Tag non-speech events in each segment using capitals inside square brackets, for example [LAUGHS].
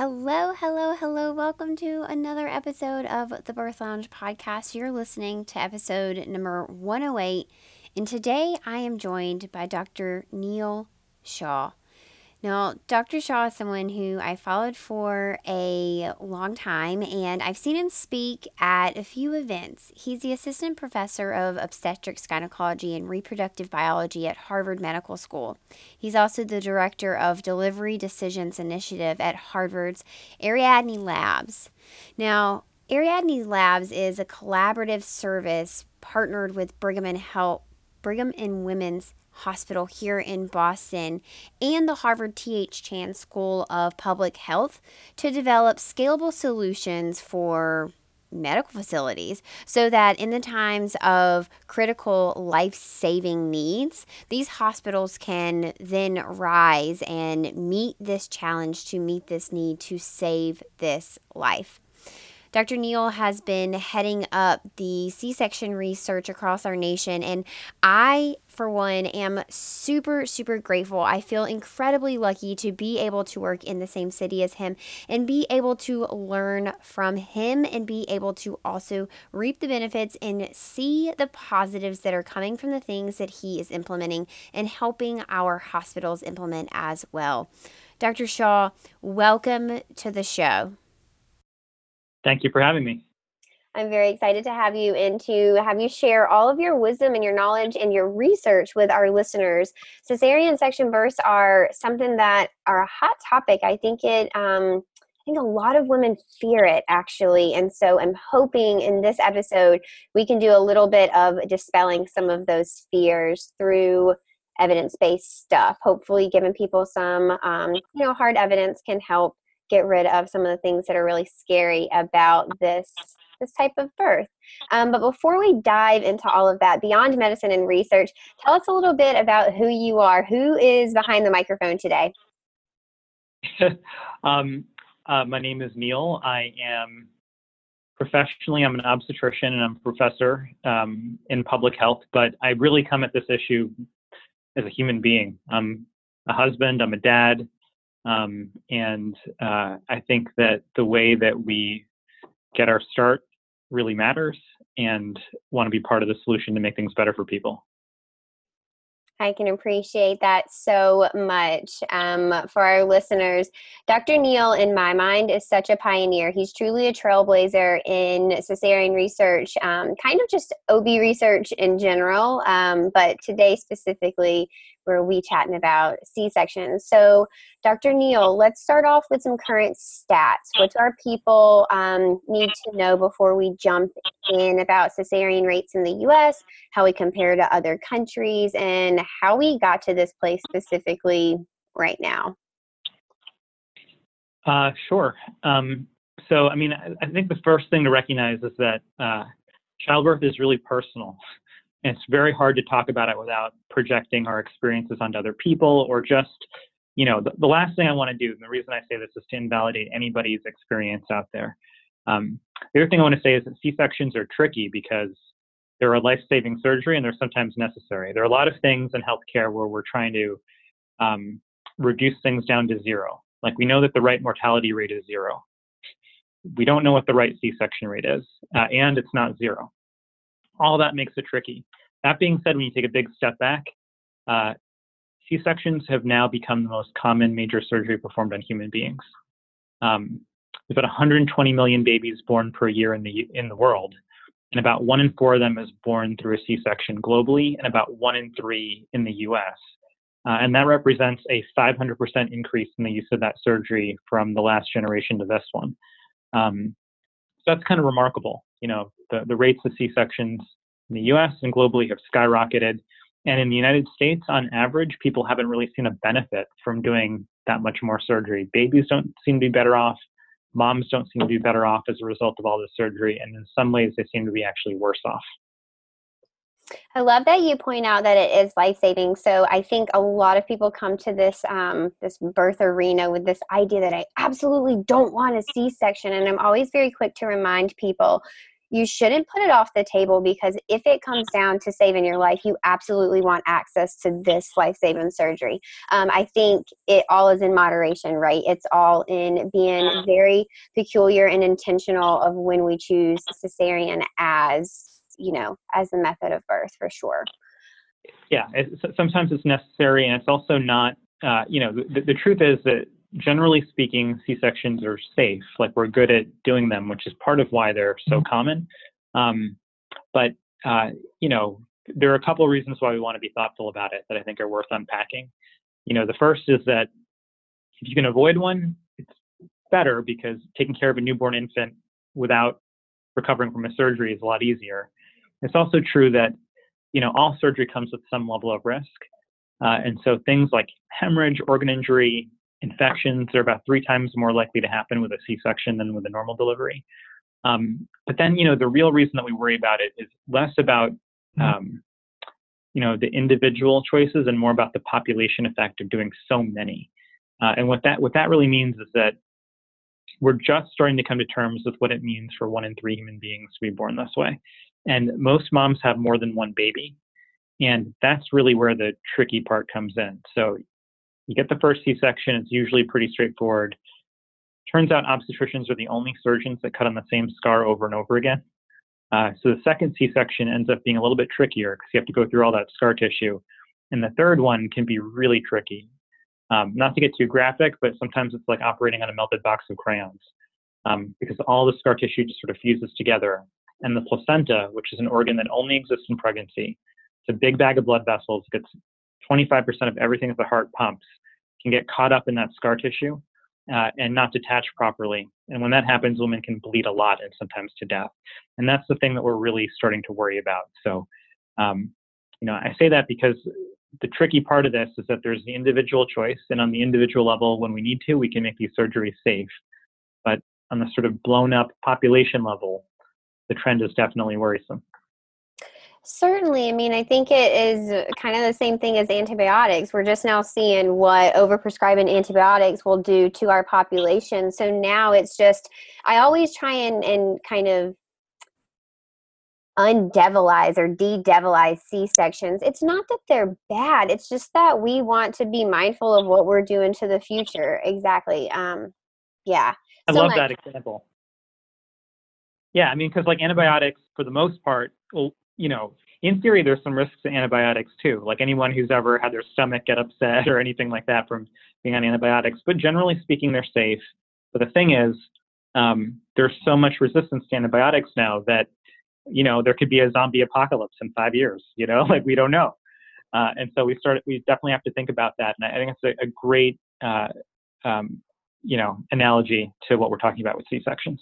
Hello, hello, hello. Welcome to another episode of the Birth Lounge podcast. You're listening to episode number 108, and today I am joined by Dr. Neel Shah. Now, Dr. Shah is someone who I followed for a long time, and I've seen him speak at a few events. He's the assistant professor of obstetrics, gynecology, and reproductive biology at Harvard Medical School. He's also the director of Delivery Decisions Initiative at Harvard's Ariadne Labs. Now, Ariadne Labs is a collaborative service partnered with Brigham and Health, Brigham and Women's Hospital here in Boston and the Harvard T.H. Chan School of Public Health to develop scalable solutions for medical facilities so that in the times of critical life saving needs, these hospitals can then rise and meet this challenge to meet this need to save this life. Dr. Neel has been heading up the C section research across our nation, and I, for one, am super, super grateful. I feel incredibly lucky to be able to work in the same city as him and be able to learn from him and be able to also reap the benefits and see the positives that are coming from the things that he is implementing and helping our hospitals implement as well. Dr. Shah, welcome to the show. Thank you for having me. I'm very excited to have you and to have you share all of your wisdom and your knowledge and your research with our listeners. Cesarean section births are something that are a hot topic. I think it um, I think a lot of women fear it actually. And so I'm hoping in this episode we can do a little bit of dispelling some of those fears through evidence based stuff. Hopefully, giving people some, um, you know, hard evidence can help get rid of some of the things that are really scary about this this type of birth. Um, but before we dive into all of that, beyond medicine and research, tell us a little bit about who you are. Who is behind the microphone today? [LAUGHS] um, uh, my name is Neel. I am professionally, I'm an obstetrician and I'm a professor um, in public health, but I really come at this issue as a human being. I'm a husband, I'm a dad, um, and uh, I think that the way that we get our start really matters and want to be part of the solution to make things better for people. I can appreciate that so much. Um, for our listeners, Dr. Neel, in my mind, is such a pioneer. He's truly a trailblazer in cesarean research, um, kind of just OB research in general, um, but today specifically, where we chatting about C-sections. So, Dr. Neel, let's start off with some current stats. What do our people um, need to know before we jump in about cesarean rates in the U.S., how we compare to other countries, and how we got to this place specifically right now? Uh, sure. Um, so, I mean, I, I think the first thing to recognize is that uh, childbirth is really personal. And it's very hard to talk about it without projecting our experiences onto other people or just, you know, the, the last thing I want to do, and the reason I say this is to invalidate anybody's experience out there. Um, the other thing I want to say is that C-sections are tricky because they're a life-saving surgery, and they're sometimes necessary. There are a lot of things in healthcare where we're trying to um, reduce things down to zero. Like we know that the right mortality rate is zero. We don't know what the right C-section rate is, uh, and it's not zero. All that makes it tricky. That being said, when you take a big step back, uh, C-sections have now become the most common major surgery performed on human beings. Um, there's about 120 million babies born per year in the in the world, and about one in four of them is born through a C-section globally, and about one in three in the U.S. Uh, and that represents a 500% increase in the use of that surgery from the last generation to this one. Um, so that's kind of remarkable. You know, the, the rates of C-sections in the US and globally have skyrocketed. And in the United States, on average, people haven't really seen a benefit from doing that much more surgery. Babies don't seem to be better off. Moms don't seem to be better off as a result of all this surgery. And in some ways, they seem to be actually worse off. I love that you point out that it is life saving. So I think a lot of people come to this um, this birth arena with this idea that I absolutely don't want a C section, and I'm always very quick to remind people you shouldn't put it off the table because if it comes down to saving your life, you absolutely want access to this life saving surgery. Um, I think it all is in moderation, right? It's all in being very peculiar and intentional of when we choose cesarean as you know as the method of birth for sure yeah it's, sometimes it's necessary and it's also not uh, you know the, the truth is that generally speaking c-sections are safe like we're good at doing them which is part of why they're so mm-hmm. common. Um, but uh, you know there are a couple of reasons why we want to be thoughtful about it that i think are worth unpacking. You know the first is that if you can avoid one it's better because taking care of a newborn infant without recovering from a surgery is a lot easier. It's also true that you know all surgery comes with some level of risk, uh, and so things like hemorrhage, organ injury, infections are about three times more likely to happen with a C-section than with a normal delivery. Um, but then you know the real reason that we worry about it is less about mm-hmm. um, you know the individual choices and more about the population effect of doing so many. Uh, and what that what that really means is that we're just starting to come to terms with what it means for one in three human beings to be born this way. And most moms have more than one baby. And that's really where the tricky part comes in. So you get the first C section, it's usually pretty straightforward. Turns out obstetricians are the only surgeons that cut on the same scar over and over again. Uh, so the second C section ends up being a little bit trickier because you have to go through all that scar tissue. And the third one can be really tricky. Um, not to get too graphic, but sometimes it's like operating on a melted box of crayons um, because all the scar tissue just sort of fuses together and the placenta, which is an organ that only exists in pregnancy. It's a big bag of blood vessels, gets 25% of everything that the heart pumps, can get caught up in that scar tissue uh, and not detach properly. And when that happens, women can bleed a lot and sometimes to death. And that's the thing that we're really starting to worry about. So, um, you know, I say that because the tricky part of this is that there's the individual choice, and on the individual level, when we need to, we can make these surgeries safe. But on the sort of blown up population level, the trend is definitely worrisome. Certainly. I mean, I think it is kind of the same thing as antibiotics. We're just now seeing what overprescribing antibiotics will do to our population. So now it's just, I always try and, and kind of undevilize or de-devilize C-sections. It's not that they're bad. It's just that we want to be mindful of what we're doing to the future. Exactly. Um, yeah. I so love that example. Yeah, I mean, because like antibiotics, for the most part, well, you know, in theory, there's some risks to antibiotics too. Like anyone who's ever had their stomach get upset [LAUGHS] or anything like that from being on antibiotics. But generally speaking, they're safe. But the thing is, um, there's so much resistance to antibiotics now that, you know, there could be a zombie apocalypse in five years. You know, [LAUGHS] like we don't know. Uh, and so we start. We definitely have to think about that. And I think it's a, a great, uh, um, you know, analogy to what we're talking about with C sections.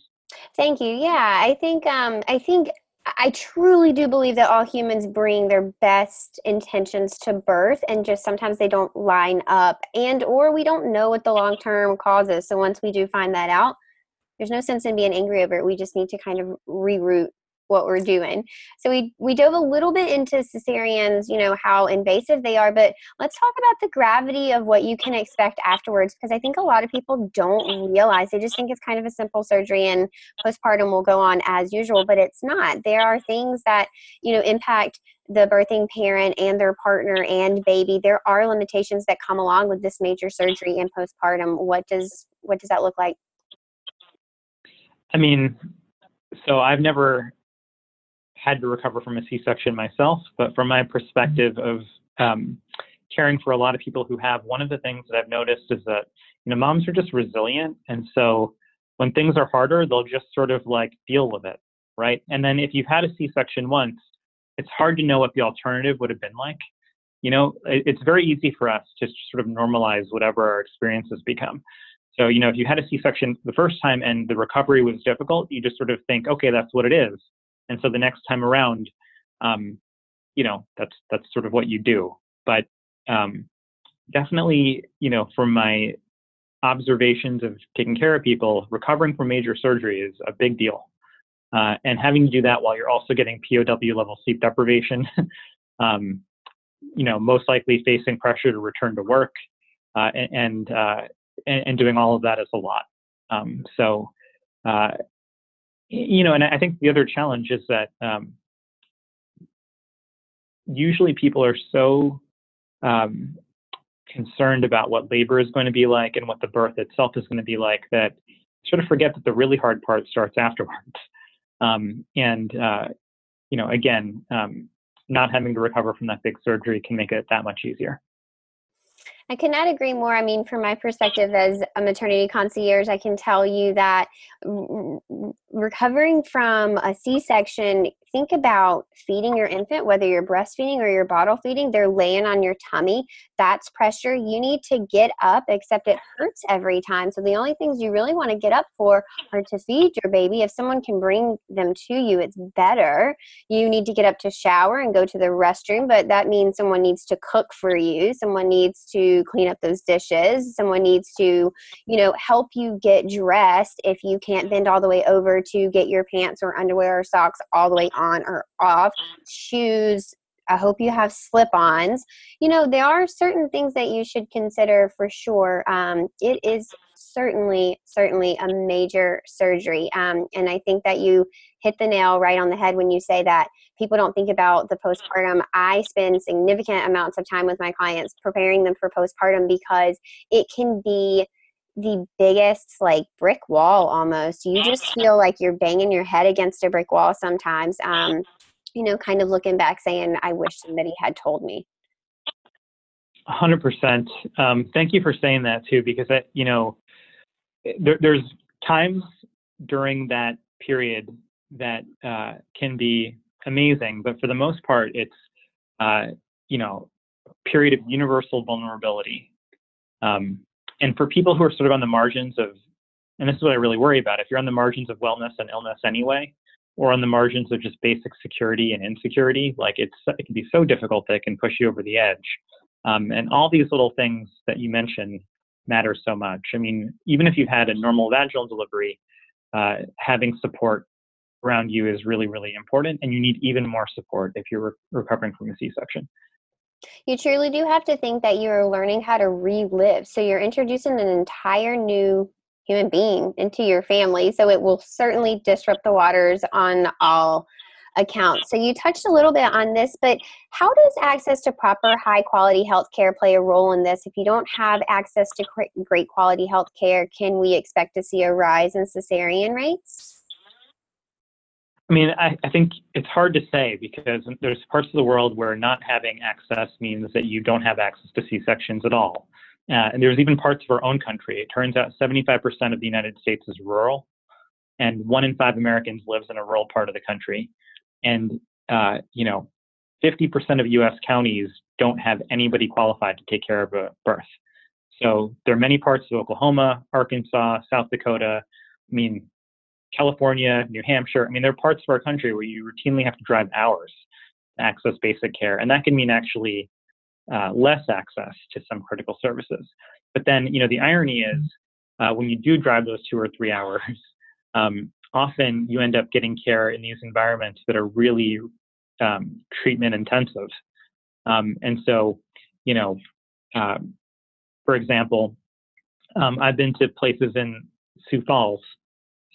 Thank you. Yeah, I think um, I think I truly do believe that all humans bring their best intentions to birth and just sometimes they don't line up and or we don't know what the long-term cause is. So once we do find that out, there's no sense in being angry over it. We just need to kind of reroute what we're doing. So we we dove a little bit into cesareans, you know, how invasive they are, but let's talk about the gravity of what you can expect afterwards because I think a lot of people don't realize they just think it's kind of a simple surgery and postpartum will go on as usual, but it's not. There are things that, you know, impact the birthing parent and their partner and baby. There are limitations that come along with this major surgery and postpartum. What does what does that look like? I mean, so I've never had to recover from a C-section myself, but from my perspective of um, caring for a lot of people who have, one of the things that I've noticed is that you know moms are just resilient, and so when things are harder, they'll just sort of like deal with it, right? And then if you've had a C-section once, it's hard to know what the alternative would have been like. You know, it's very easy for us to sort of normalize whatever our experiences become. So, you know, if you had a C-section the first time and the recovery was difficult, you just sort of think, okay, that's what it is. And so the next time around, um, you know, that's that's sort of what you do. But um, definitely, you know, from my observations of taking care of people, recovering from major surgery is a big deal. Uh, and having to do that while you're also getting POW level sleep deprivation, [LAUGHS] um, you know, most likely facing pressure to return to work, uh, and, uh, and, and doing all of that is a lot. Um, so, uh, you know, and I think the other challenge is that um, usually people are so um, concerned about what labor is going to be like and what the birth itself is going to be like that sort of forget that the really hard part starts afterwards. [LAUGHS] Um, and uh, you know, again, um, not having to recover from that big surgery can make it that much easier. I cannot agree more. I mean, from my perspective as a maternity concierge, I can tell you that recovering from a C section think about feeding your infant, whether you're breastfeeding or you're bottle feeding, they're laying on your tummy. That's pressure. You need to get up, except it hurts every time. So the only things you really want to get up for are to feed your baby. If someone can bring them to you, it's better. You need to get up to shower and go to the restroom, but that means someone needs to cook for you. Someone needs to clean up those dishes. Someone needs to, you know, help you get dressed if you can't bend all the way over to get your pants or underwear or socks all the way on or off, shoes. I hope you have slip ons. You know, there are certain things that you should consider for sure. Um, it is certainly, certainly a major surgery. Um, and I think that you hit the nail right on the head when you say that people don't think about the postpartum. I spend significant amounts of time with my clients preparing them for postpartum because it can be the biggest like brick wall almost. You just [LAUGHS] feel like you're banging your head against a brick wall sometimes. Um, you know, kind of looking back saying, I wish somebody had told me. 100%. Um, thank you for saying that too, because that, you know, there, there's times during that period that uh, can be amazing, but for the most part, it's, uh, you know, period of universal vulnerability. Um, and for people who are sort of on the margins of, and this is what I really worry about, if you're on the margins of wellness and illness anyway, or on the margins of just basic security and insecurity, like it's it can be so difficult that it can push you over the edge. Um, and all these little things that you mentioned matter so much. I mean, even if you've had a normal vaginal delivery, uh, having support around you is really, really important, and you need even more support if you're re- recovering from a C-section. You truly do have to think that you're learning how to relive. So you're introducing an entire new human being into your family. So it will certainly disrupt the waters on all accounts. So you touched a little bit on this, but how does access to proper high quality health care play a role in this? If you don't have access to great quality health care, can we expect to see a rise in cesarean rates? I mean, I, I, think it's hard to say because there's parts of the world where not having access means that you don't have access to C-sections at all. Uh, and there's even parts of our own country. It turns out 75% of the United States is rural, and one in five Americans lives in a rural part of the country. And, uh, you know, 50% of US counties don't have anybody qualified to take care of a birth. So there are many parts of Oklahoma, Arkansas, South Dakota. I mean, California, New Hampshire. I mean, there are parts of our country where you routinely have to drive hours to access basic care, and that can mean actually uh, less access to some critical services. But then, you know, the irony is uh, when you do drive those two or three hours, [LAUGHS] um, often you end up getting care in these environments that are really um, treatment intensive. Um, and so, you know, uh, for example, um, I've been to places in Sioux Falls,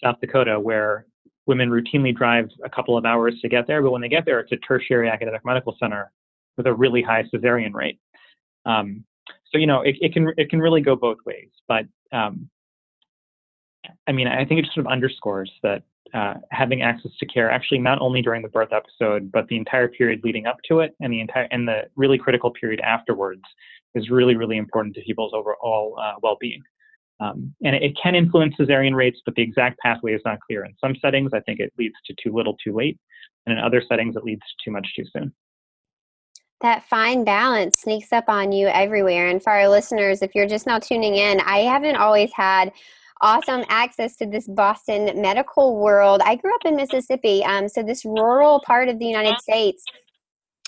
South Dakota, where women routinely drive a couple of hours to get there, but when they get there, it's a tertiary academic medical center with a really high cesarean rate. Um, so you know, it, it, can it can really go both ways. But um, I mean, I think it sort of underscores that uh, having access to care, actually, not only during the birth episode, but the entire period leading up to it, and the entire and the really critical period afterwards, is really really important to people's overall uh, well-being. Um, and it, can influence cesarean rates, but the exact pathway is not clear. In some settings, I think it leads to too little, too late, and in other settings, it leads to too much, too soon that fine balance sneaks up on you everywhere. And for our listeners, if you're just now tuning in, I haven't always had awesome access to this Boston medical world. I grew up in Mississippi, um, so this rural part of the United States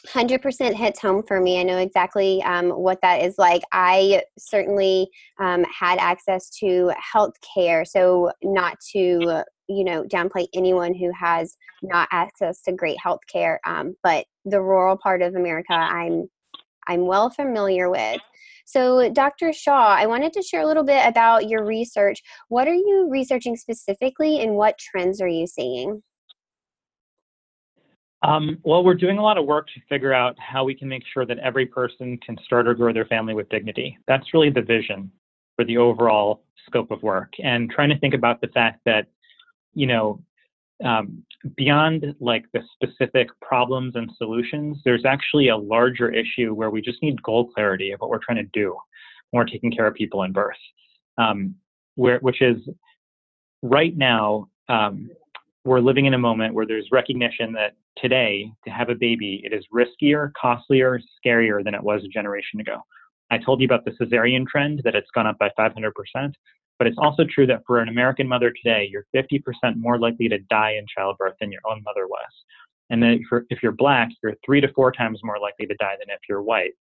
100% hits home for me. I know exactly um, what that is like. I certainly um, had access to health care, so not to you know downplay anyone who has not access to great health care, um, but the rural part of America, I'm I'm well familiar with. So, Dr. Shah, I wanted to share a little bit about your research. What are you researching specifically, and what trends are you seeing? Um, well, we're doing a lot of work to figure out how we can make sure that every person can start or grow their family with dignity. That's really the vision for the overall scope of work, and trying to think about the fact that, you know, um, beyond like the specific problems and solutions, there's actually a larger issue where we just need goal clarity of what we're trying to do when we're taking care of people in birth. Um, where, which is right now, um, we're living in a moment where there's recognition that today, to have a baby, it is riskier, costlier, scarier than it was a generation ago. I told you about the cesarean trend, that it's gone up by 500%. But it's also true that for an American mother today, you're 50% more likely to die in childbirth than your own mother was. And then if you're, if you're black, you're three to four times more likely to die than if you're white.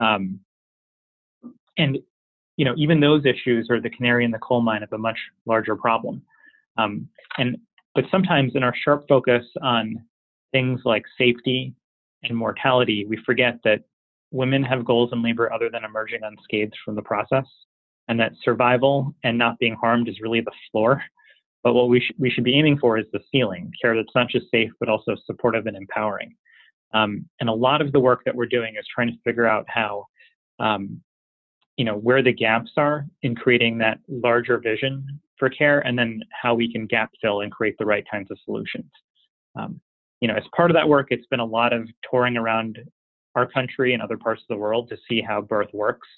Um, and you know, even those issues are the canary in the coal mine of a much larger problem. Um, and but sometimes in our sharp focus on things like safety and mortality, we forget that women have goals in labor other than emerging unscathed from the process and that survival and not being harmed is really the floor. But what we, sh- we should be aiming for is the ceiling, care that's not just safe, but also supportive and empowering. Um, and a lot of the work that we're doing is trying to figure out how, um, you know, where the gaps are in creating that larger vision for care, and then how we can gap fill and create the right kinds of solutions. Um, you know, as part of that work, it's been a lot of touring around our country and other parts of the world to see how birth works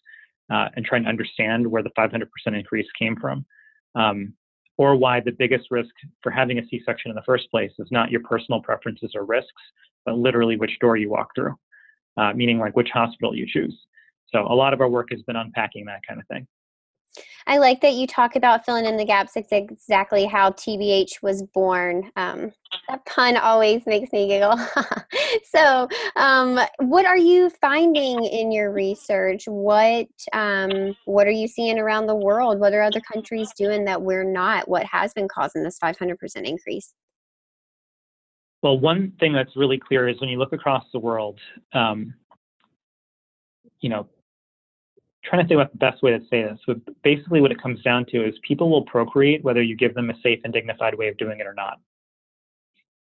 uh, and trying to understand where the 500% increase came from, um, or why the biggest risk for having a C-section in the first place is not your personal preferences or risks, but literally which door you walk through, uh, meaning like which hospital you choose. So a lot of our work has been unpacking that kind of thing. I like that you talk about filling in the gaps. It's exactly how TBH was born. Um, that pun always makes me giggle. [LAUGHS] so, um, what are you finding in your research? What um, What are you seeing around the world? What are other countries doing that we're not? What has been causing this 500% increase? Well, one thing that's really clear is when you look across the world, um, you know, trying to think about the best way to say this. But basically, what it comes down to is people will procreate whether you give them a safe and dignified way of doing it or not.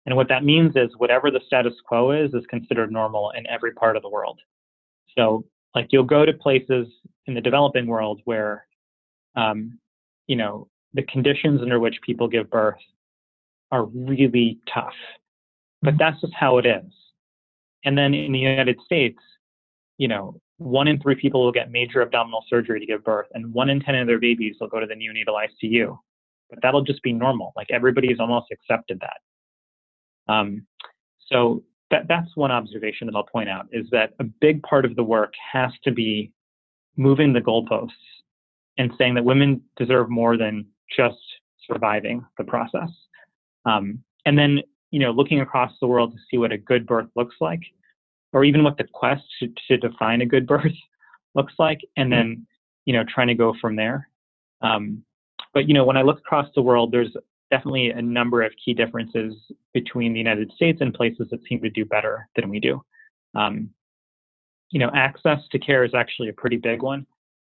And what that means is whatever the status quo is, is considered normal in every part of the world. So, like, you'll go to places in the developing world where, um, you know, the conditions under which people give birth are really tough. But that's just how it is. And then in the United States, you know, one in three people will get major abdominal surgery to give birth, and one in 10 of their babies will go to the neonatal ICU. But that'll just be normal. Like everybody's almost accepted that. Um, so that, that's one observation that I'll point out is that a big part of the work has to be moving the goalposts and saying that women deserve more than just surviving the process. Um, and then, you know, looking across the world to see what a good birth looks like or even what the quest to, to define a good birth [LAUGHS] looks like, and then you know trying to go from there. Um, but you know when I look across the world, there's definitely a number of key differences between the United States and places that seem to do better than we do. Um, you know, access to care is actually a pretty big one.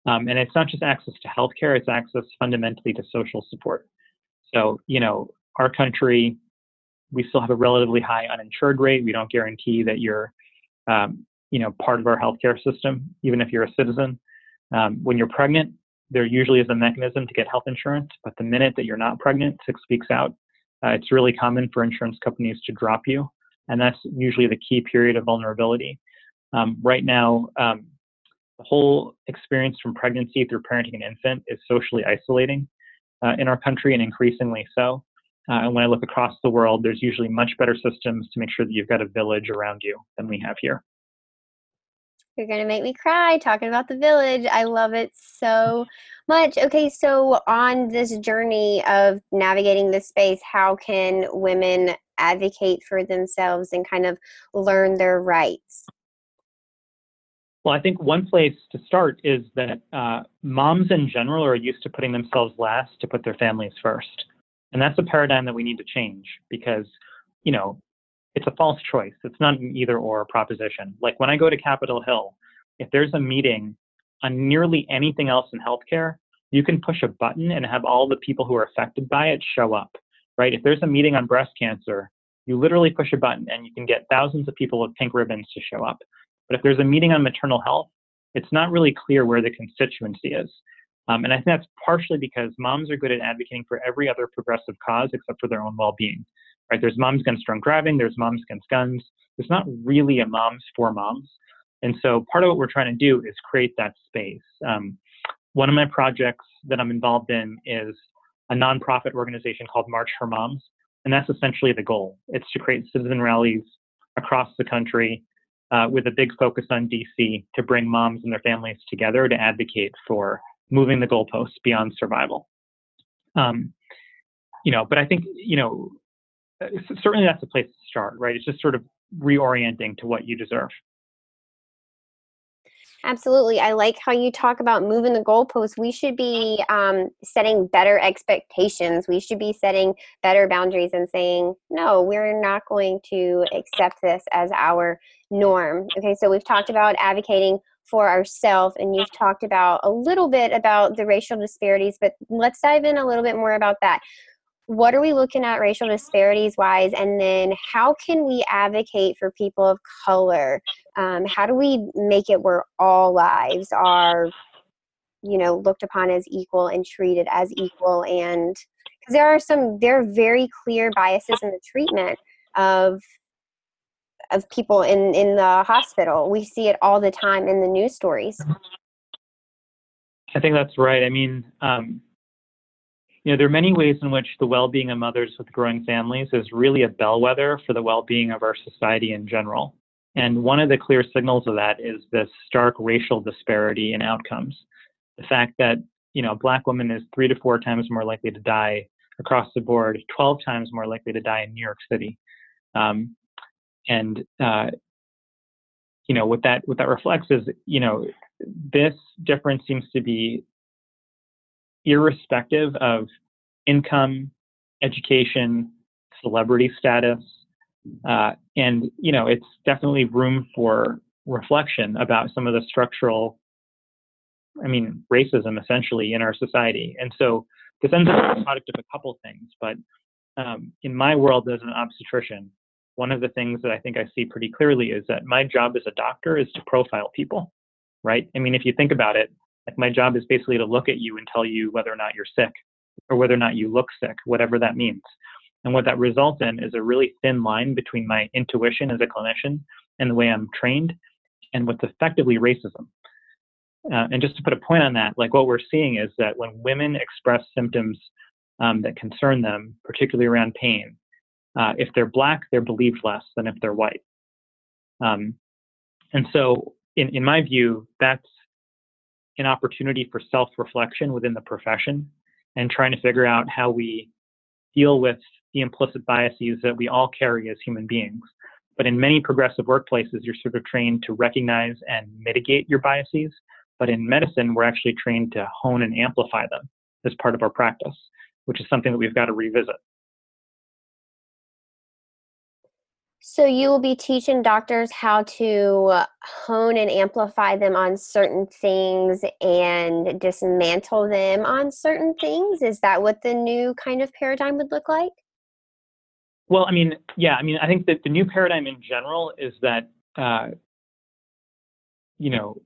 Um, and it's not just access to healthcare, it's access fundamentally to social support. So, you know, our country, we still have a relatively high uninsured rate. We don't guarantee that you're, um, you know, part of our healthcare system, even if you're a citizen. Um, when you're pregnant, there usually is a mechanism to get health insurance, but the minute that you're not pregnant, six weeks out, uh, it's really common for insurance companies to drop you. And that's usually the key period of vulnerability. Um, right now, um, the whole experience from pregnancy through parenting an infant is socially isolating uh, in our country and increasingly so. Uh, and when I look across the world, there's usually much better systems to make sure that you've got a village around you than we have here. You're going to make me cry talking about the village. I love it so much. Okay, so on this journey of navigating this space, how can women advocate for themselves and kind of learn their rights? Well, I think one place to start is that uh, moms in general are used to putting themselves last to put their families first. And that's a paradigm that we need to change because, you know, it's a false choice. It's not an either or proposition. Like when I go to Capitol Hill, if there's a meeting on nearly anything else in healthcare, you can push a button and have all the people who are affected by it show up, right? If there's a meeting on breast cancer, you literally push a button and you can get thousands of people with pink ribbons to show up. But if there's a meeting on maternal health, it's not really clear where the constituency is. Um, and I think that's partially because moms are good at advocating for every other progressive cause except for their own well-being right? There's moms against drunk driving, there's moms against guns. There's not really a moms for moms. And so part of what we're trying to do is create that space. Um, one of my projects that I'm involved in is a nonprofit organization called March for Moms. And that's essentially the goal. It's to create citizen rallies across the country uh, with a big focus on DC to bring moms and their families together to advocate for moving the goalposts beyond survival. Um, you know, but I think, you know, uh, certainly that's a place to start, right? It's just sort of reorienting to what you deserve. Absolutely. I like how you talk about moving the goalposts. We should be um, setting better expectations. We should be setting better boundaries and saying, no, we're not going to accept this as our norm. Okay, so we've talked about advocating for ourselves, and you've talked about a little bit about the racial disparities, but let's dive in a little bit more about that. What are we looking at racial disparities wise and then how can we advocate for people of color? Um, how do we make it where all lives are you know looked upon as equal and treated as equal? And because there are some there are very clear biases in the treatment of of people in in the hospital we see it all the time in the news stories i think that's right i mean um, you know, there are many ways in which the well-being of mothers with growing families is really a bellwether for the well-being of our society in general. And one of the clear signals of that is this stark racial disparity in outcomes. The fact that, you know, a black woman is three to four times more likely to die across the board, 12 times more likely to die in New York City. Um, and, uh, you know, what that, what that reflects is, you know, this difference seems to be irrespective of income, education, celebrity status. Uh, and, you know, it's definitely room for reflection about some of the structural, I mean, racism essentially in our society. And so this ends up a product of a couple things. But um, in my world as an obstetrician, one of the things that I think I see pretty clearly is that my job as a doctor is to profile people, right? I mean, if you think about it, like my job is basically to look at you and tell you whether or not you're sick or whether or not you look sick, whatever that means. And what that results in is a really thin line between my intuition as a clinician and the way I'm trained and what's effectively racism. Uh, and just to put a point on that, like what we're seeing is that when women express symptoms um, that concern them, particularly around pain, uh, if they're black, they're believed less than if they're white. Um, and so, in, in my view, that's an opportunity for self reflection within the profession and trying to figure out how we deal with the implicit biases that we all carry as human beings. But in many progressive workplaces, you're sort of trained to recognize and mitigate your biases. But in medicine, we're actually trained to hone and amplify them as part of our practice, which is something that we've got to revisit. So you will be teaching doctors how to hone and amplify them on certain things and dismantle them on certain things. Is that what the new kind of paradigm would look like? Well, I mean, yeah, I mean, I think that the new paradigm in general is that, uh, you know,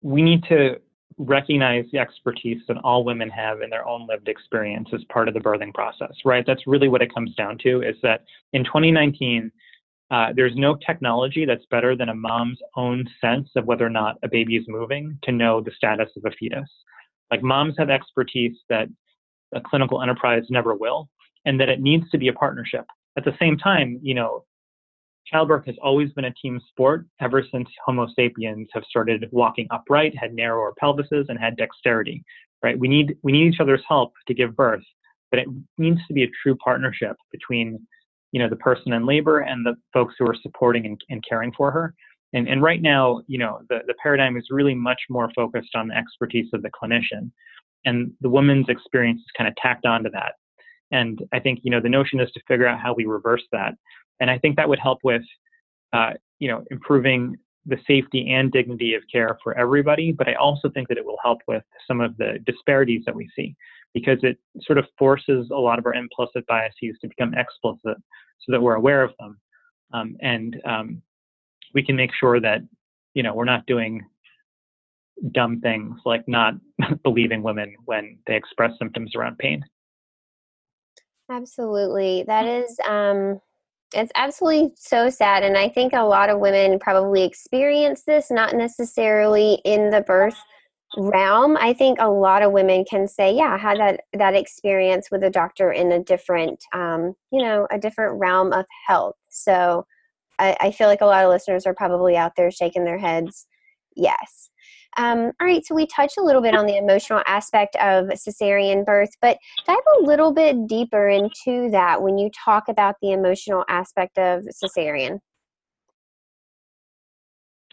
we need to recognize the expertise that all women have in their own lived experience as part of the birthing process, right? That's really what it comes down to is that in 2019, uh, there's no technology that's better than a mom's own sense of whether or not a baby is moving to know the status of a fetus. Like moms have expertise that a clinical enterprise never will, and that it needs to be a partnership. At the same time, you know, childbirth has always been a team sport ever since Homo sapiens have started walking upright, had narrower pelvises, and had dexterity. Right? We need we need each other's help to give birth, but it needs to be a true partnership between you know the person in labor and the folks who are supporting and, and caring for her. And, and right now, you know, the, the paradigm is really much more focused on the expertise of the clinician. And the woman's experience is kind of tacked onto that. And I think, you know, the notion is to figure out how we reverse that. And I think that would help with, uh, you know, improving the safety and dignity of care for everybody. But I also think that it will help with some of the disparities that we see because it sort of forces a lot of our implicit biases to become explicit so that we're aware of them. Um, and um, we can make sure that, you know, we're not doing dumb things like not [LAUGHS] believing women when they express symptoms around pain. Absolutely. That is um it's absolutely so sad and I think a lot of women probably experience this not necessarily in the birth realm. I think a lot of women can say, yeah, I had that that experience with a doctor in a different um, you know, a different realm of health. So I, I feel like a lot of listeners are probably out there shaking their heads. Yes. Um, all right, so we touched a little bit on the emotional aspect of cesarean birth, but dive a little bit deeper into that when you talk about the emotional aspect of cesarean.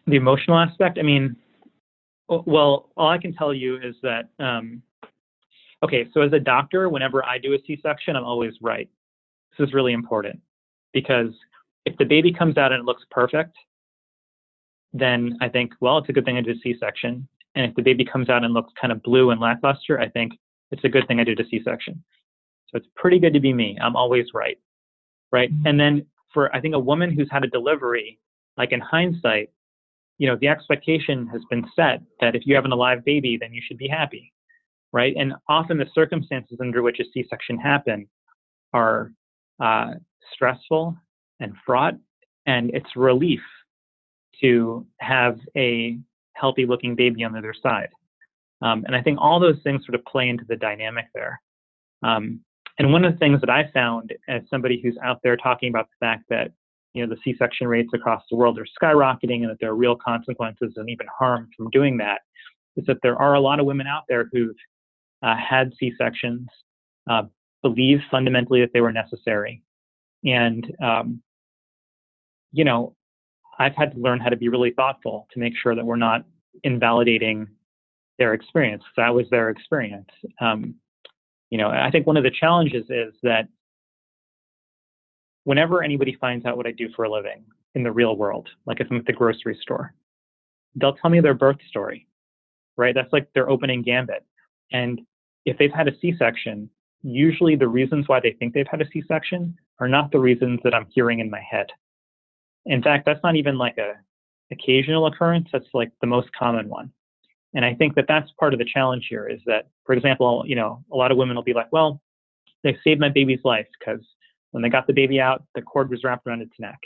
The emotional aspect, I mean, well, all I can tell you is that, um, okay, so as a doctor, whenever I do a C section, I'm always right. This is really important because if the baby comes out and it looks perfect, then I think, well, it's a good thing I did a C-section. And if the baby comes out and looks kind of blue and lackluster, I think it's a good thing I did a C-section. So it's pretty good to be me. I'm always right, right? Mm-hmm. And then for I think a woman who's had a delivery, like in hindsight, you know, the expectation has been set that if you have an alive baby, then you should be happy, right? And often the circumstances under which a C-section happen are uh, stressful and fraught, and it's relief to have a healthy looking baby on the other side. Um, and I think all those things sort of play into the dynamic there. Um, and one of the things that I found as somebody who's out there talking about the fact that you know the C-section rates across the world are skyrocketing and that there are real consequences and even harm from doing that is that there are a lot of women out there who've uh, had C-sections, uh, believe fundamentally that they were necessary, and um, you know I've had to learn how to be really thoughtful to make sure that we're not invalidating their experience. That was their experience. Um, you know, I think one of the challenges is that whenever anybody finds out what I do for a living in the real world, like if I'm at the grocery store, they'll tell me their birth story, right? That's like their opening gambit. And if they've had a C-section, usually the reasons why they think they've had a C-section are not the reasons that I'm hearing in my head. In fact, that's not even like a occasional occurrence. That's like the most common one. And I think that that's part of the challenge here is that, for example, you know, a lot of women will be like, well, they saved my baby's life because when they got the baby out, the cord was wrapped around its neck.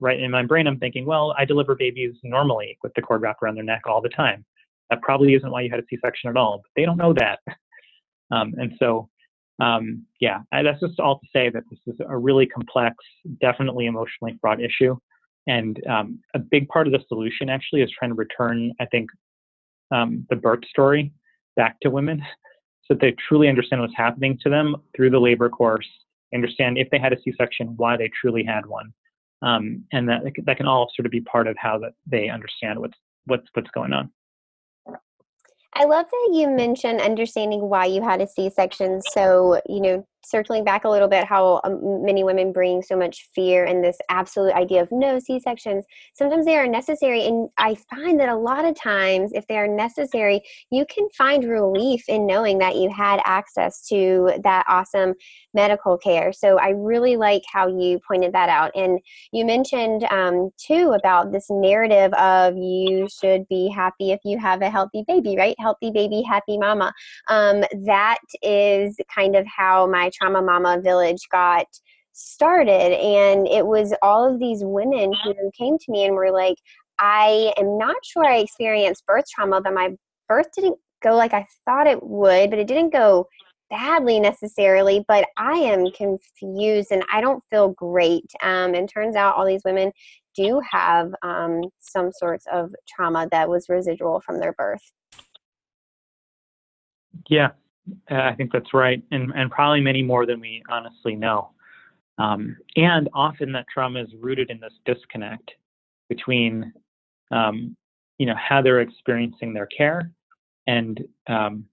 Right. In my brain, I'm thinking, well, I deliver babies normally with the cord wrapped around their neck all the time. That probably isn't why you had a C-section at all. But they don't know that. [LAUGHS] Um, and so, um, yeah, I, that's just all to say that this is a really complex, definitely emotionally fraught issue. And um, a big part of the solution actually is trying to return, I think, um, the birth story back to women [LAUGHS] so that they truly understand what's happening to them through the labor course, understand if they had a C-section, why they truly had one. Um, and that that can all sort of be part of how that they understand what's what's what's going on. I love that you mentioned understanding why you had a C-section. So you know, circling back a little bit how um, many women bring so much fear and this absolute idea of no c-sections sometimes they are necessary and i find that a lot of times if they are necessary you can find relief in knowing that you had access to that awesome medical care. So i really like how you pointed that out and you mentioned um, too about this narrative of you should be happy if you have a healthy baby right? Healthy baby happy mama. Um, that is kind of how my Trauma Mama Village got started. And it was all of these women who came to me and were like, I am not sure I experienced birth trauma, but my birth didn't go like I thought it would, but it didn't go badly necessarily, but I am confused and I don't feel great. Um, and turns out all these women do have um, some sorts of trauma that was residual from their birth. Yeah, I think that's right, and and probably many more than we honestly know. Um, and often that trauma is rooted in this disconnect between, um, you know, how they're experiencing their care and um,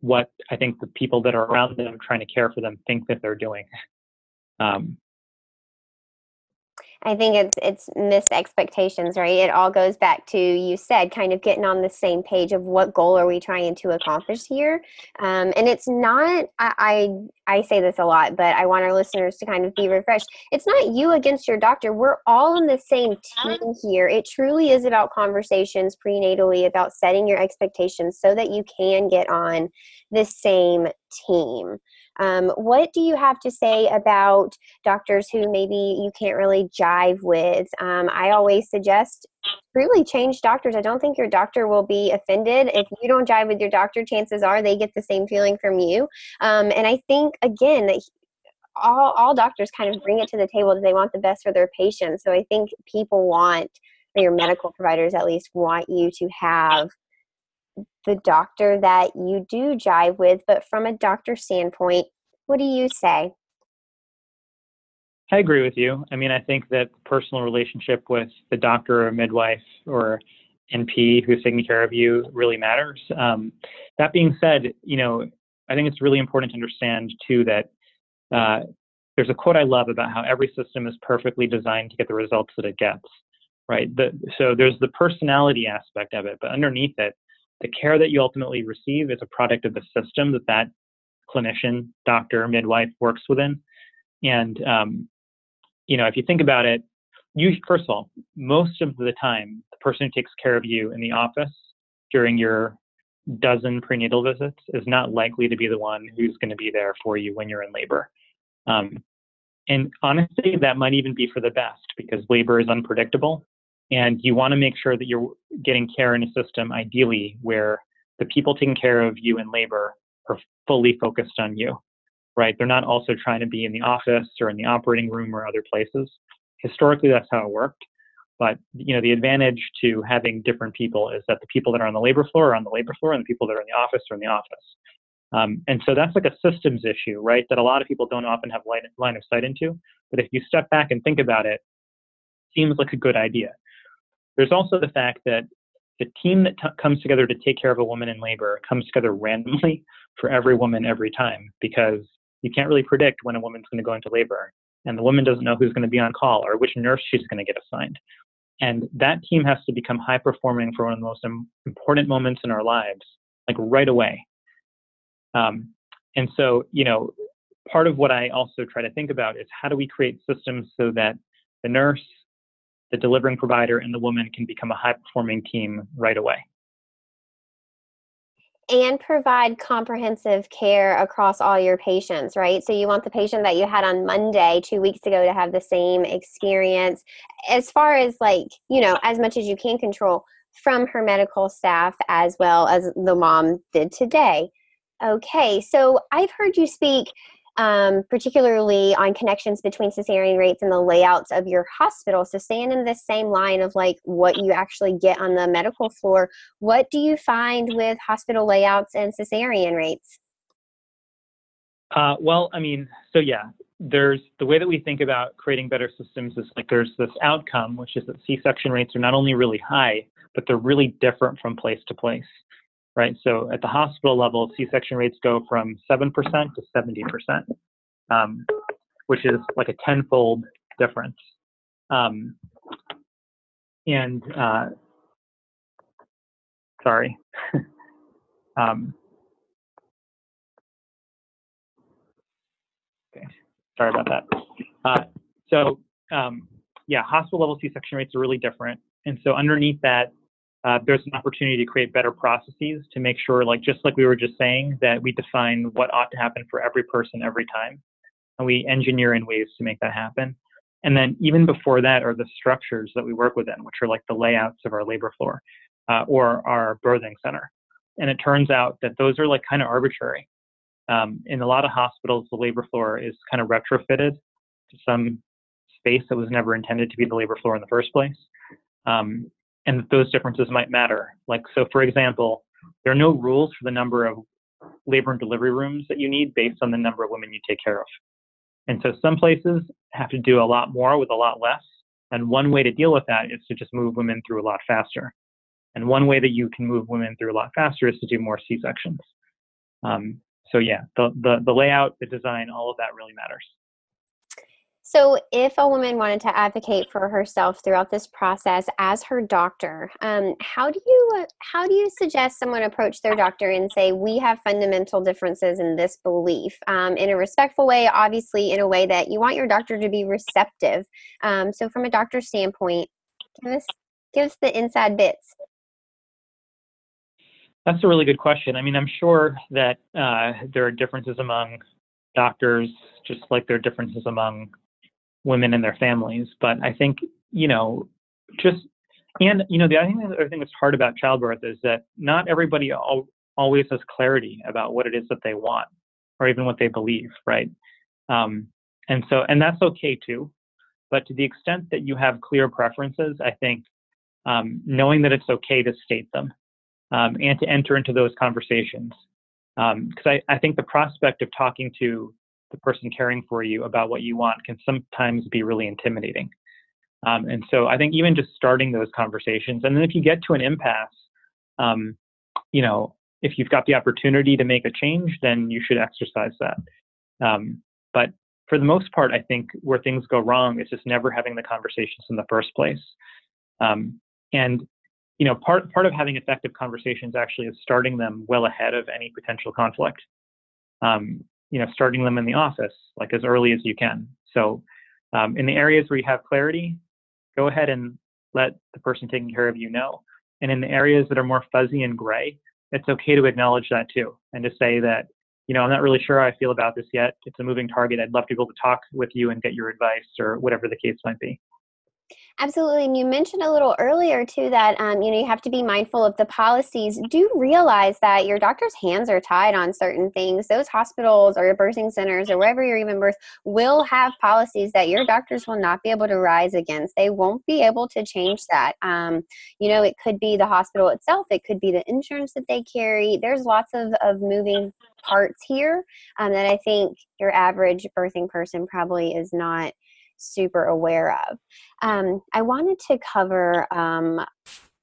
what I think the people that are around them trying to care for them think that they're doing. Um, I think it's it's missed expectations, right? It all goes back to you said kind of getting on the same page of what goal are we trying to accomplish here, um, and it's not. I, I I say this a lot, but I want our listeners to kind of be refreshed. It's not you against your doctor. We're all on the same team here. It truly is about conversations prenatally about setting your expectations so that you can get on the same team. Um, what do you have to say about doctors who maybe you can't really jive with? Um, I always suggest really change doctors. I don't think your doctor will be offended. If you don't jive with your doctor, chances are they get the same feeling from you. Um, and I think, again, that all, all doctors kind of bring it to the table that they want the best for their patients. So I think people want, or your medical providers at least, want you to have the doctor that you do jive with, but from a doctor standpoint, what do you say? I agree with you. I mean, I think that personal relationship with the doctor or midwife or NP who's taking care of you really matters. Um, that being said, you know, I think it's really important to understand too that uh, there's a quote I love about how every system is perfectly designed to get the results that it gets, right? The, so there's the personality aspect of it, but underneath it, the care that you ultimately receive is a product of the system that that clinician, doctor, midwife works within. And, um, you know, if you think about it, you, first of all, most of the time, the person who takes care of you in the office during your dozen prenatal visits is not likely to be the one who's going to be there for you when you're in labor. Um, and honestly, that might even be for the best because labor is unpredictable. And you want to make sure that you're getting care in a system, ideally, where the people taking care of you in labor are fully focused on you, right? They're not also trying to be in the office or in the operating room or other places. Historically, that's how it worked. But you know, the advantage to having different people is that the people that are on the labor floor are on the labor floor, and the people that are in the office are in the office. Um, and so that's like a systems issue, right? That a lot of people don't often have line, line of sight into. But if you step back and think about it, seems like a good idea. There's also the fact that the team that t- comes together to take care of a woman in labor comes together randomly for every woman every time because you can't really predict when a woman's going to go into labor and the woman doesn't know who's going to be on call or which nurse she's going to get assigned. And that team has to become high performing for one of the most important moments in our lives like right away. Um, and so you know part of what i also try to think about is how do we create systems so that the nurse the delivering provider and the woman can become a high performing team right away. And provide comprehensive care across all your patients, right? So you want the patient that you had on Monday two weeks ago to have the same experience as far as like, you know, as much as you can control from her medical staff as well as the mom did today. Okay, so I've heard you speak um, particularly on connections between cesarean rates and the layouts of your hospital. So, staying in the same line of like what you actually get on the medical floor, what do you find with hospital layouts and cesarean rates? Uh, well, I mean, so yeah, there's the way that we think about creating better systems is like there's this outcome, which is that C section rates are not only really high, but they're really different from place to place right? So at the hospital level, C-section rates go from 7% to 70%. um, which is like a tenfold difference. Um, and uh, sorry. [LAUGHS] um, okay, sorry about that. Uh, so um, yeah, hospital level C-section rates are really different. And so underneath that, uh, there's an opportunity to create better processes to make sure, like just like we were just saying, that we define what ought to happen for every person every time, and we engineer in ways to make that happen. And then even before that are the structures that we work within, which are like the layouts of our labor floor uh, or our birthing center. And it turns out that those are like kind of arbitrary. Um, in a lot of hospitals, the labor floor is kind of retrofitted to some space that was never intended to be the labor floor in the first place. Um, and those differences might matter. Like, so for example, there are no rules for the number of labor and delivery rooms that you need based on the number of women you take care of. And so some places have to do a lot more with a lot less. And one way to deal with that is to just move women through a lot faster. And one way that you can move women through a lot faster is to do more C-sections. Um, so yeah, the, the, the layout, the design, all of that really matters. So, if a woman wanted to advocate for herself throughout this process as her doctor, um, how do you how do you suggest someone approach their doctor and say we have fundamental differences in this belief um, in a respectful way, obviously in a way that you want your doctor to be receptive. Um, so, from a doctor's standpoint, give us give us the inside bits. That's a really good question. I mean, I'm sure that uh, there are differences among doctors, just like there are differences among women and their families. But I think, you know, just, and, you know, the other thing, the other thing that's hard about childbirth is that not everybody al- always has clarity about what it is that they want or even what they believe, right? Um, and so, and that's okay too. But to the extent that you have clear preferences, I think um, knowing that it's okay to state them um, and to enter into those conversations. Because um, I, I think the prospect of talking to the person caring for you about what you want can sometimes be really intimidating. Um, and so I think even just starting those conversations, and then if you get to an impasse, um, you know, if you've got the opportunity to make a change, then you should exercise that. Um, but for the most part, I think where things go wrong is just never having the conversations in the first place. Um, and you know, part part of having effective conversations actually is starting them well ahead of any potential conflict. Um, you know, starting them in the office like as early as you can. So um, in the areas where you have clarity, go ahead and let the person taking care of you know. And in the areas that are more fuzzy and gray, it's okay to acknowledge that too, and to say that, you know, I'm not really sure how I feel about this yet. It's a moving target. I'd love to be able to talk with you and get your advice or whatever the case might be. Absolutely. And you mentioned a little earlier too that um, you know you have to be mindful of the policies. Do realize that your doctor's hands are tied on certain things. Those hospitals or your birthing centers or wherever you're giving birth will have policies that your doctors will not be able to rise against. They won't be able to change that. Um, you know, it could be the hospital itself. It could be the insurance that they carry. There's lots of, of moving parts here um, that I think your average birthing person probably is not super aware of. Um, I wanted to cover um,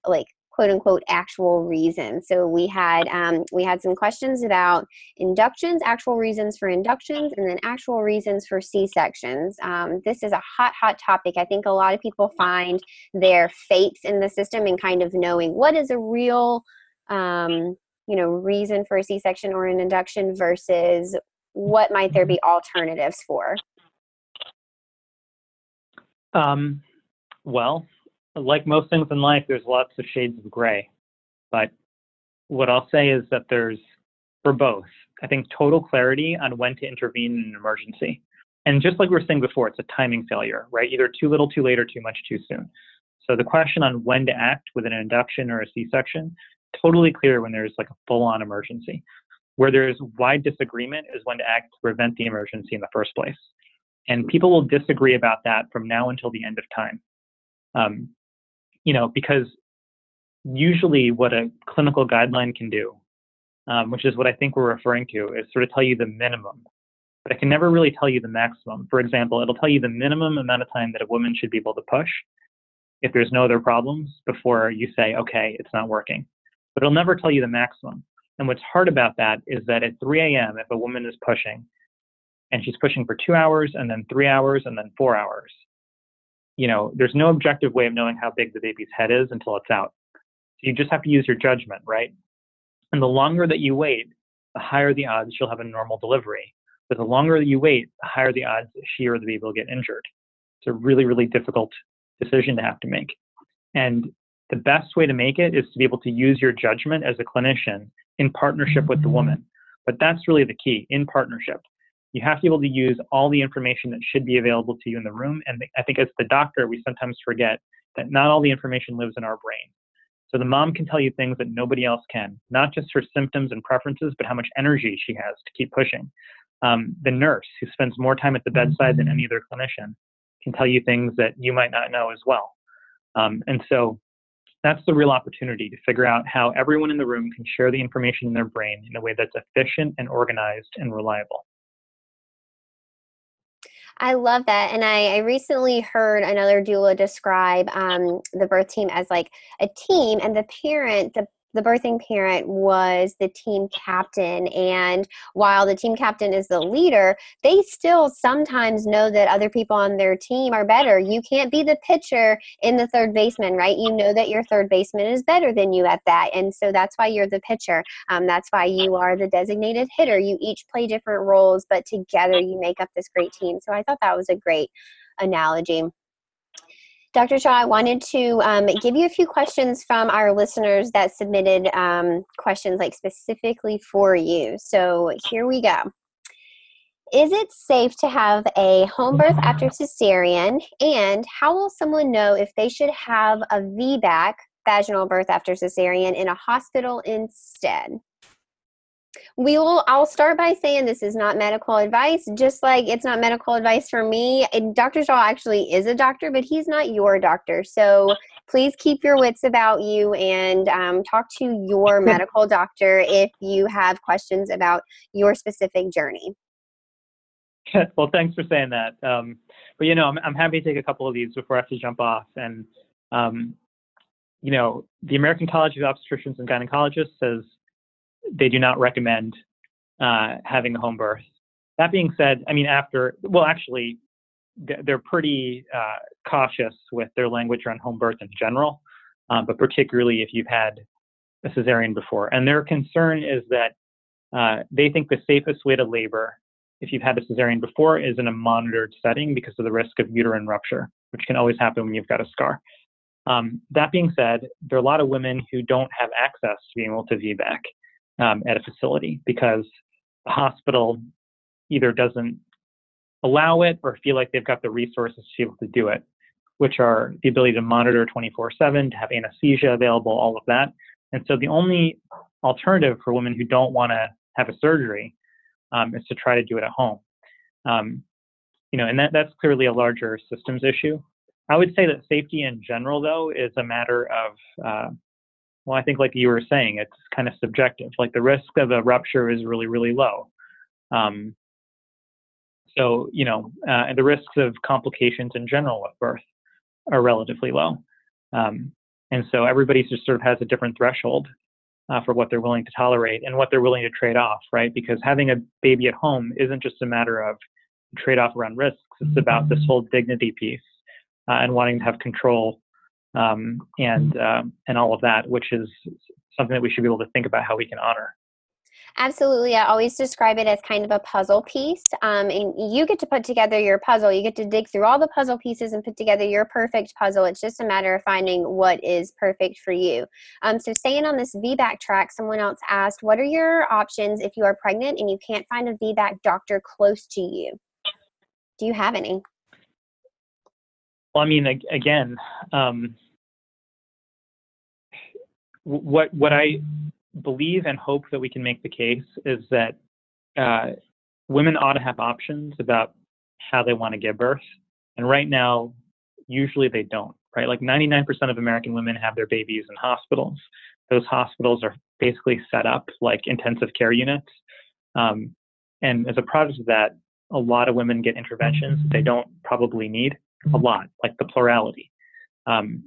like quote unquote actual reasons. So we had um, we had some questions about inductions, actual reasons for inductions, and then actual reasons for C sections. Um, this is a hot hot topic. I think a lot of people find their fates in the system and kind of knowing what is a real um, you know reason for a C section or an induction versus what might there be alternatives for. Um, well, like most things in life, there's lots of shades of gray. But what I'll say is that there's, for both, I think total clarity on when to intervene in an emergency. And just like we were saying before, it's a timing failure, right? Either too little, too late, or too much, too soon. So the question on when to act with an induction or a C-section, totally clear when there's like a full-on emergency. Where there's wide disagreement is when to act to prevent the emergency in the first place. And people will disagree about that from now until the end of time. Um, you know, because usually what a clinical guideline can do, um, which is what I think we're referring to, is sort of tell you the minimum. But it can never really tell you the maximum. For example, it'll tell you the minimum amount of time that a woman should be able to push if there's no other problems before you say, okay, it's not working. But it'll never tell you the maximum. And what's hard about that is that at 3 a.m., if a woman is pushing, and she's pushing for two hours and then three hours and then four hours. You know, there's no objective way of knowing how big the baby's head is until it's out. So you just have to use your judgment, right? And the longer that you wait, the higher the odds she'll have a normal delivery. But the longer that you wait, the higher the odds she or the baby will get injured. It's a really, really difficult decision to have to make. And the best way to make it is to be able to use your judgment as a clinician in partnership with the woman. But that's really the key in partnership. You have to be able to use all the information that should be available to you in the room. And I think as the doctor, we sometimes forget that not all the information lives in our brain. So the mom can tell you things that nobody else can, not just her symptoms and preferences, but how much energy she has to keep pushing. Um, the nurse, who spends more time at the bedside than any other clinician, can tell you things that you might not know as well. Um, and so that's the real opportunity to figure out how everyone in the room can share the information in their brain in a way that's efficient and organized and reliable. I love that. And I, I, recently heard another doula describe um, the birth team as like a team, and the parent, the the birthing parent was the team captain and while the team captain is the leader they still sometimes know that other people on their team are better. You can't be the pitcher in the third baseman right? You know that your third baseman is better than you at that and so that's why you're the pitcher. Um, that's why you are the designated hitter. You each play different roles but together you make up this great team. So i thought that was a great analogy Dr. Shah, I wanted to um, give you a few questions from our listeners that submitted um, questions like specifically for you. So here we go. Is it safe to have a home birth after cesarean? And how will someone know if they should have a VBAC, vaginal birth after cesarean, in a hospital instead? We will i'll start by saying this is not medical advice just like it's not medical advice for me. And dr shah actually is a doctor but he's not your doctor. So please keep your wits about you and um, talk to your [LAUGHS] medical doctor if you have questions about your specific journey. [LAUGHS] Well thanks for saying that. Um, but you know I'm, I'm happy to take a couple of these before i have to jump off. And um, you know the american college of obstetricians and gynecologists says they do not recommend uh, having a home birth. That being said, I mean, after, well, actually, they're pretty uh, cautious with their language around home birth in general, um, but particularly if you've had a cesarean before. And their concern is that uh, they think the safest way to labor if you've had a cesarean before is in a monitored setting because of the risk of uterine rupture, which can always happen when you've got a scar. Um, that being said, there are a lot of women who don't have access to being able to VBAC um, at a facility because the hospital either doesn't allow it or feel like they've got the resources to be able to do it, which are the ability to monitor 24 7, to have anesthesia available, all of that. And so the only alternative for women who don't want to have a surgery um, is to try to do it at home. Um, you know, and that, that's clearly a larger systems issue. I would say that safety in general, though, is a matter of uh, well, I think like you were saying, it's kind of subjective. Like the risk of a rupture is really, really low. Um, so, you know, uh, and the risks of complications in general with birth are relatively low. Um, and so everybody just sort of has a different threshold uh, for what they're willing to tolerate and what they're willing to trade off, right? Because having a baby at home isn't just a matter of trade off around risks, it's about this whole dignity piece uh, and wanting to have control um, and uh, and all of that, which is something that we should be able to think about how we can honor. Absolutely. I always describe it as kind of a puzzle piece. Um, and you get to put together your puzzle. You get to dig through all the puzzle pieces and put together your perfect puzzle. It's just a matter of finding what is perfect for you. Um, so, staying on this VBAC track, someone else asked, What are your options if you are pregnant and you can't find a VBAC doctor close to you? Do you have any? Well, I mean, again, um, what what I believe and hope that we can make the case is that uh, women ought to have options about how they want to give birth, and right now, usually they don't. Right, like 99% of American women have their babies in hospitals. Those hospitals are basically set up like intensive care units, um, and as a product of that, a lot of women get interventions they don't probably need a lot, like the plurality. Um,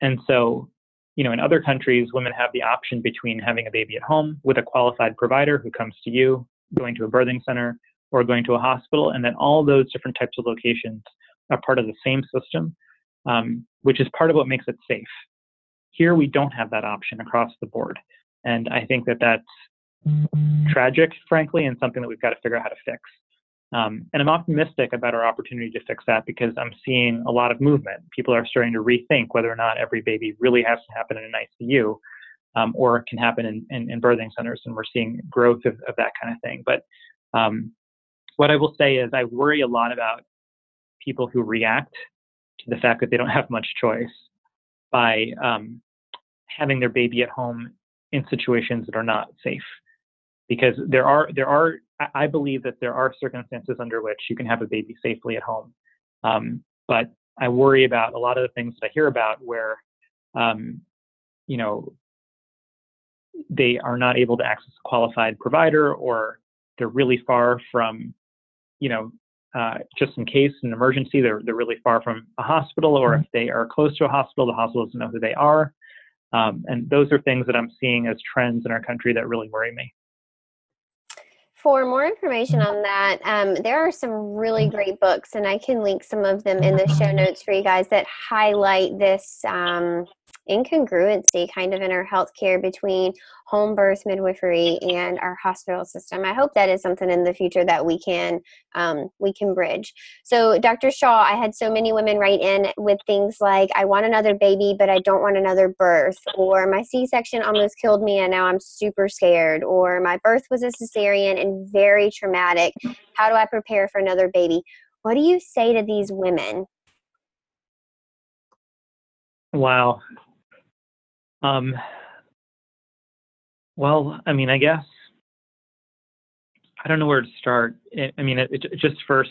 and so, you know, in other countries, women have the option between having a baby at home with a qualified provider who comes to you, going to a birthing center, or going to a hospital, and then all those different types of locations are part of the same system, um, which is part of what makes it safe. Here, we don't have that option across the board. And I think that that's tragic, frankly, and something that we've got to figure out how to fix. Um, and I'm optimistic about our opportunity to fix that because I'm seeing a lot of movement. People are starting to rethink whether or not every baby really has to happen in an ICU um, or can happen in, in, in, birthing centers. And we're seeing growth of, of that kind of thing. But um, what I will say is I worry a lot about people who react to the fact that they don't [LAUGHS] have much choice by um, having their baby at home in situations that are not safe because there are there are I believe that there are circumstances under which you can have a baby safely at home, um, but I worry about a lot of the things that I hear about where, um, you know, they are not able to access a qualified provider or they're really far from, you know, uh, just in case an emergency, they're they're really far from a hospital, or if they are close to a hospital, the hospital doesn't know who they are, um, and those are things that I'm seeing as trends in our country that really worry me. For more information on that, um, there are some really great books, and I can link some of them in the show notes for you guys that highlight this um, incongruency kind of in our healthcare between home birth midwifery and our hospital system. I hope that is something in the future that we can um, we can bridge. So, Dr. Shah, I had so many women write in with things like, "I want another baby, but I don't want another birth," or "My C-section almost killed me, and now I'm super scared," or "My birth was a cesarean and very traumatic. How do I prepare for another baby?" What do you say to these women? Wow. Um, well, I mean, I guess I don't know where to start. I mean, it, it just first,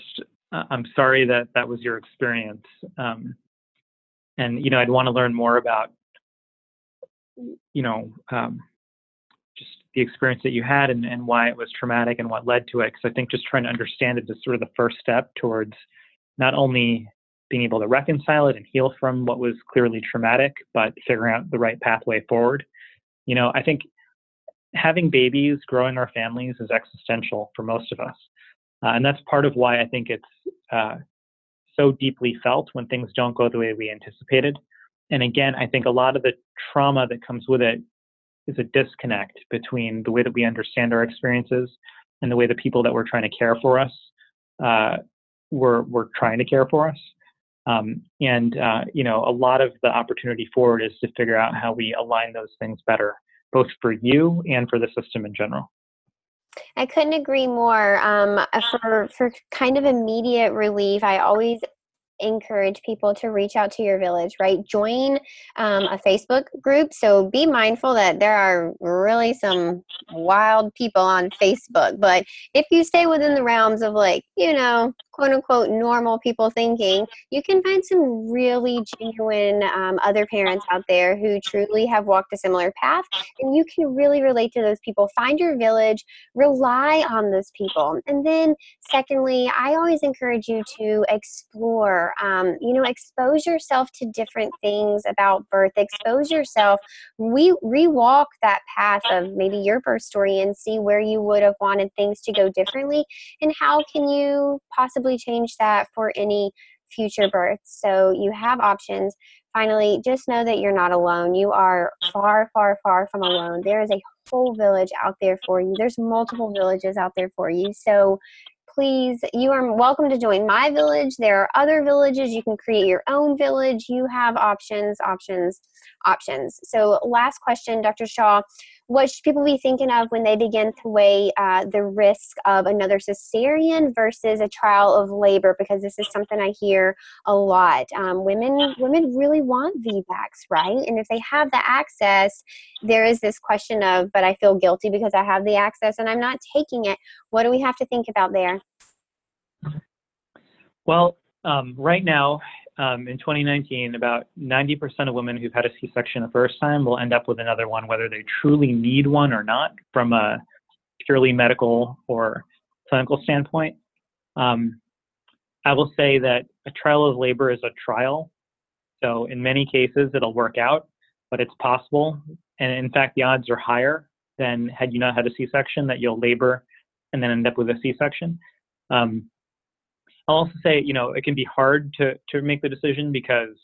uh, I'm sorry that that was your experience, um, and you know, I'd want to learn more about, you know, um, just the experience that you had and, and why it was traumatic and what led to it. Because I think just trying to understand it is sort of the first step towards not only being able to reconcile it and heal from what was clearly traumatic, but figuring out the right pathway forward. You know, I think having babies, growing our families is existential for most of us. Uh, and that's part of why I think it's uh, so deeply felt when things don't go the way we anticipated. And again, I think a lot of the trauma that comes with it is a disconnect between the way that we understand our experiences and the way the people that we're trying to care for us uh, were, were trying to care for us. Um, and uh, you know, a lot of the opportunity forward is to figure out how we align those things better both for you and for the system in general. I couldn't agree more. Um, for for kind of immediate relief, I always encourage people to reach out to your village, right? Join um, a Facebook group. So be mindful that there are really some wild people on Facebook. But if you stay within the realms of like, you know, quote unquote normal people thinking, you can find some really genuine um, other parents out there who truly have walked a similar path. And you can really relate to those people. Find your village, rely on those people. And then, secondly, I always encourage you to explore, um, you know, expose yourself to different things about birth, expose yourself, we rewalk that path of maybe your birth story and see where you would have wanted things to go differently and how can you possibly change that for any future births. So you have options. Finally, just know that you're not alone. You are far, far, far from alone. There is a whole village out there for you. There's multiple villages out there for you. So please, you are welcome to join my village. There are other villages. You can create your own village. You have options, options, options. So, last question, Dr. Shah what should people be thinking of when they begin to weigh uh, the risk of another cesarean versus a trial of labor? Because this is something I hear a lot. Um, women women really want VBACs, right? And if they have the access, there is this question of, but I feel guilty because I have the access and I'm not taking it. What do we have to think about there? Well, um, right now, um, in 2019, about 90% of women who've had a C-section the first time will end up with another one, whether they truly need one or not, from a purely medical or clinical standpoint. Um, I will say that a trial of labor is a trial, so in many cases it'll work out, but it's possible, and in fact the odds are higher than had you not had a C-section that you'll labor and then end up with a C-section. Um, I'll also say, you know, it can be hard to to make the decision because,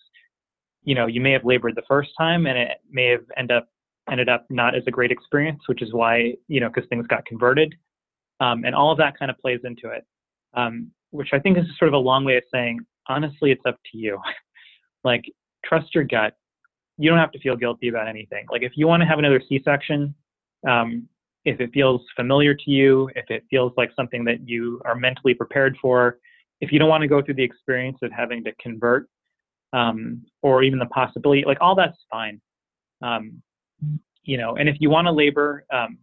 you know, you may have labored the first time and it may have end up ended up not as a great experience, which is why, you know, because things got converted, um, and all of that kind of plays into it. Um, which I think is sort of a long way of saying, honestly, it's up to you. [LAUGHS] like, trust your gut. You don't have to feel guilty about anything. Like, if you want to have another C-section, um, if it feels familiar to you, if it feels like something that you are mentally prepared for, if you don't want to go through the experience of having to convert, um, or even the possibility, like all that's fine. Um, you know, and if you want to labor, um,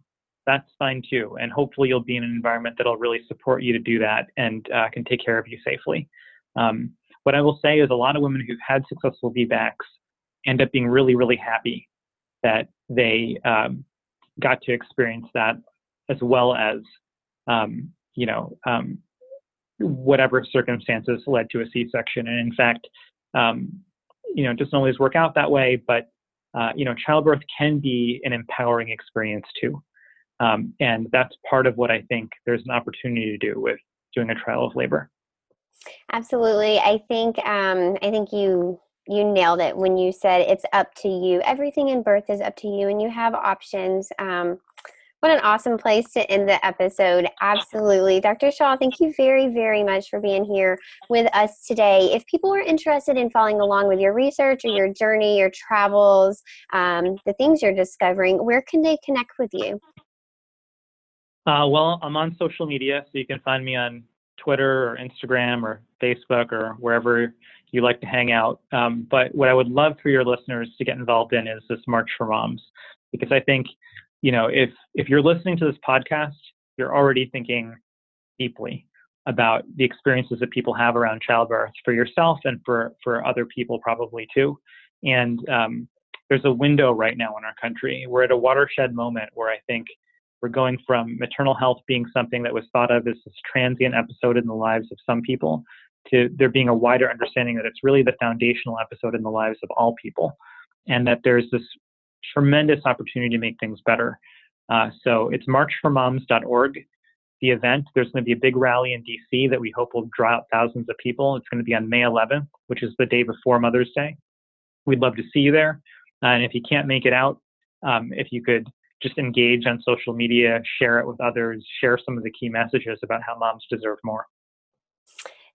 that's fine too. And hopefully you'll be in an environment that'll really support you to do that and uh, can take care of you safely. Um, what I will say is a lot of women who've had successful VBACs end up being really, really happy that they um, got to experience that as well as, um, you know, whatever circumstances led to a C-section. And in fact, um, you know, it doesn't always work out that way, but uh, you know, childbirth can be an empowering experience too. Um, and that's part of what I think there's an opportunity to do with doing a trial of labor. Absolutely. I think um, I think you you nailed it when you said it's up to you. Everything in birth is up to you, and you have options. Um, what an awesome place to end the episode. Absolutely. Dr. Shah, thank you very, very much for being here with us today. If people are interested in following along with your research or your journey, your travels, um, the things you're discovering, where can they connect with you? Uh, well, I'm on social media, so you can find me on Twitter or Instagram or Facebook or wherever you like to hang out. Um, but what I would love for your listeners to get involved in is this March for Moms, because I think, you know, if if you're listening to this podcast, you're already thinking deeply about the experiences that people have around childbirth for yourself and for for other people probably too. And um, there's a window right now in our country. We're at a watershed moment where I think we're going from maternal health being something that was thought of as this transient episode in the lives of some people to there being a wider understanding that it's really the foundational episode in the lives of all people and that there's this tremendous opportunity to make things better. Uh, so it's marchformoms.org. The event, there's going to be a big rally in DC that we hope will draw out thousands of people. It's going to be on May 11th, which is the day before Mother's Day. We'd love to see you there. Uh, and if you can't make it out, um, if you could just engage on social media, share it with others, share some of the key messages about how moms deserve more.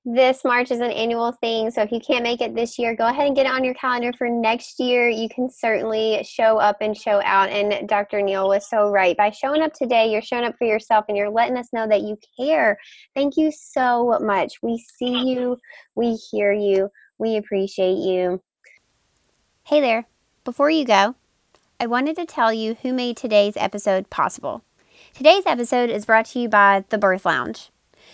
This March is an annual thing, so if you can't make it this year, go ahead and get it on your calendar for next year. You can certainly show up and show out. And Dr. Neel was so right. By showing up today, you're showing up for yourself and you're letting us know that you care. Thank you so much. We see you, we hear you, we appreciate you. Hey there. Before you go, I wanted to tell you who made today's episode possible. Today's episode is brought to you by The Birth Lounge.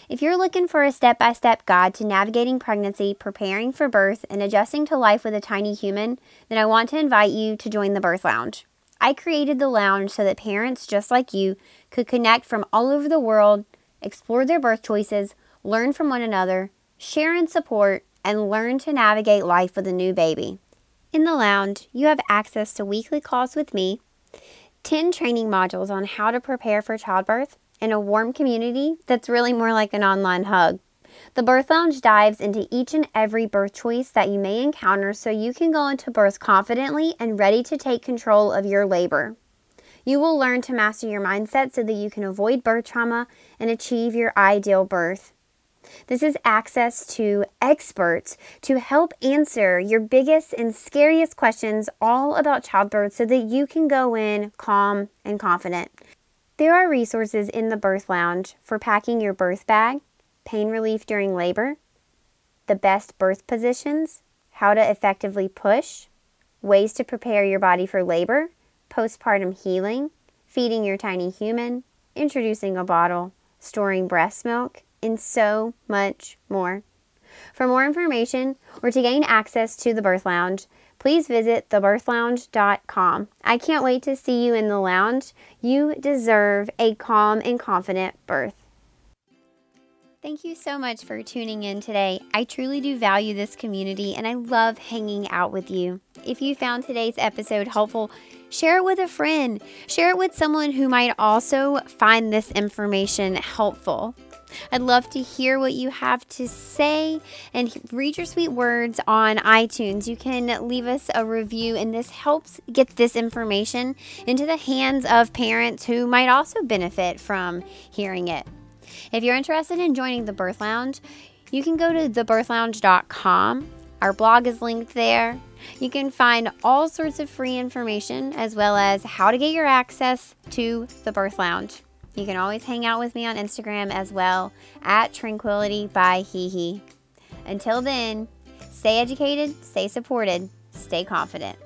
If you're looking for a step by step guide to navigating pregnancy, preparing for birth, and adjusting to life with a tiny human, then I want to invite you to join the Birth Lounge. I created the lounge so that parents just like you could connect from all over the world, explore their birth choices, learn from one another, share and support, and learn to navigate life with a new baby. In the lounge, you have access to weekly calls with me, 10 training modules on how to prepare for childbirth, and a warm community that's really more like an online hug. The Birth Lounge dives into each and every birth choice that you may encounter so you can go into birth confidently and ready to take control of your labor. You will learn to master your mindset so that you can avoid birth trauma and achieve your ideal birth. This is access to experts to help answer your biggest and scariest questions all about childbirth so that you can go in calm and confident. There are resources in the birth lounge for packing your birth bag, pain relief during labor, the best birth positions, how to effectively push, ways to prepare your body for labor, postpartum healing, feeding your tiny human, introducing a bottle, storing breast milk, and so much more. For more information or to gain access to the Birth Lounge, please visit thebirthlounge.com. I can't wait to see you in the lounge. You deserve a calm and confident birth. Thank you so much for tuning in today. I truly do value this community and I love hanging out with you. If you found today's episode helpful, share it with a friend. Share it with someone who might also find this information helpful. I'd love to hear what you have to say and read your sweet words on iTunes. You can leave us a review, and this helps get this information into the hands of parents who might also benefit from hearing it. If you're interested in joining the Birth Lounge, you can go to thebirthlounge.com. Our blog is linked there. You can find all sorts of free information as well as how to get your access to the Birth Lounge. You can always hang out with me on Instagram as well at Tranquility by Hee Until then, stay educated, stay supported, stay confident.